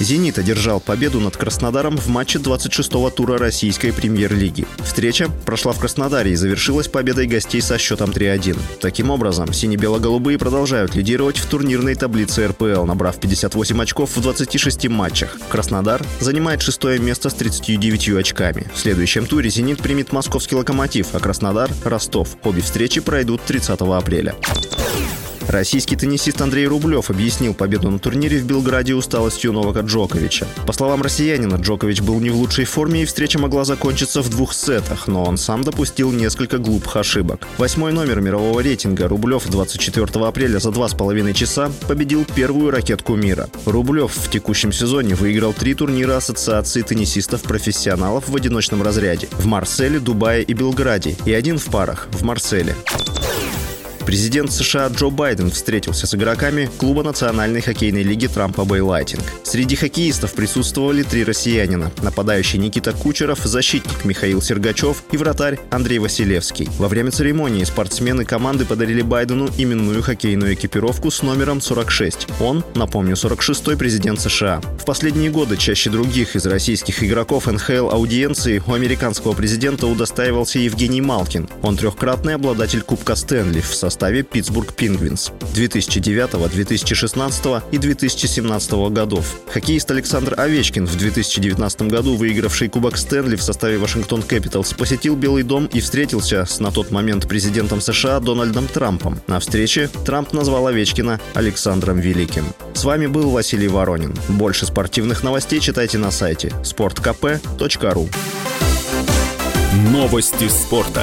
«Зенит» одержал победу над Краснодаром в матче 26-го тура российской премьер-лиги. Встреча прошла в Краснодаре и завершилась победой гостей со счетом 3-1. Таким образом, сине-бело-голубые продолжают лидировать в турнирной таблице РПЛ, набрав 58 очков в 26 матчах. Краснодар занимает шестое место с 39 очками. В следующем туре «Зенит» примет московский «Локомотив», а Краснодар – Ростов. Обе встречи пройдут 30 апреля. Российский теннисист Андрей Рублев объяснил победу на турнире в Белграде усталостью Новака Джоковича. По словам россиянина, Джокович был не в лучшей форме и встреча могла закончиться в двух сетах, но он сам допустил несколько глупых ошибок. Восьмой номер мирового рейтинга Рублев 24 апреля за два с половиной часа победил первую ракетку мира. Рублев в текущем сезоне выиграл три турнира Ассоциации теннисистов-профессионалов в одиночном разряде в Марселе, Дубае и Белграде и один в парах в Марселе. Президент США Джо Байден встретился с игроками клуба Национальной хоккейной лиги Трампа Бейлайтинг. Среди хоккеистов присутствовали три россиянина. Нападающий Никита Кучеров, защитник Михаил Сергачев и вратарь Андрей Василевский. Во время церемонии спортсмены команды подарили Байдену именную хоккейную экипировку с номером 46. Он, напомню, 46-й президент США. В последние годы чаще других из российских игроков НХЛ аудиенции у американского президента удостаивался Евгений Малкин. Он трехкратный обладатель Кубка Стэнли в составе составе Питтсбург Пингвинс 2009, 2016 и 2017 годов. Хоккеист Александр Овечкин в 2019 году, выигравший Кубок Стэнли в составе Вашингтон Кэпиталс, посетил Белый дом и встретился с на тот момент президентом США Дональдом Трампом. На встрече Трамп назвал Овечкина Александром Великим. С вами был Василий Воронин. Больше спортивных новостей читайте на сайте sportkp.ru Новости спорта.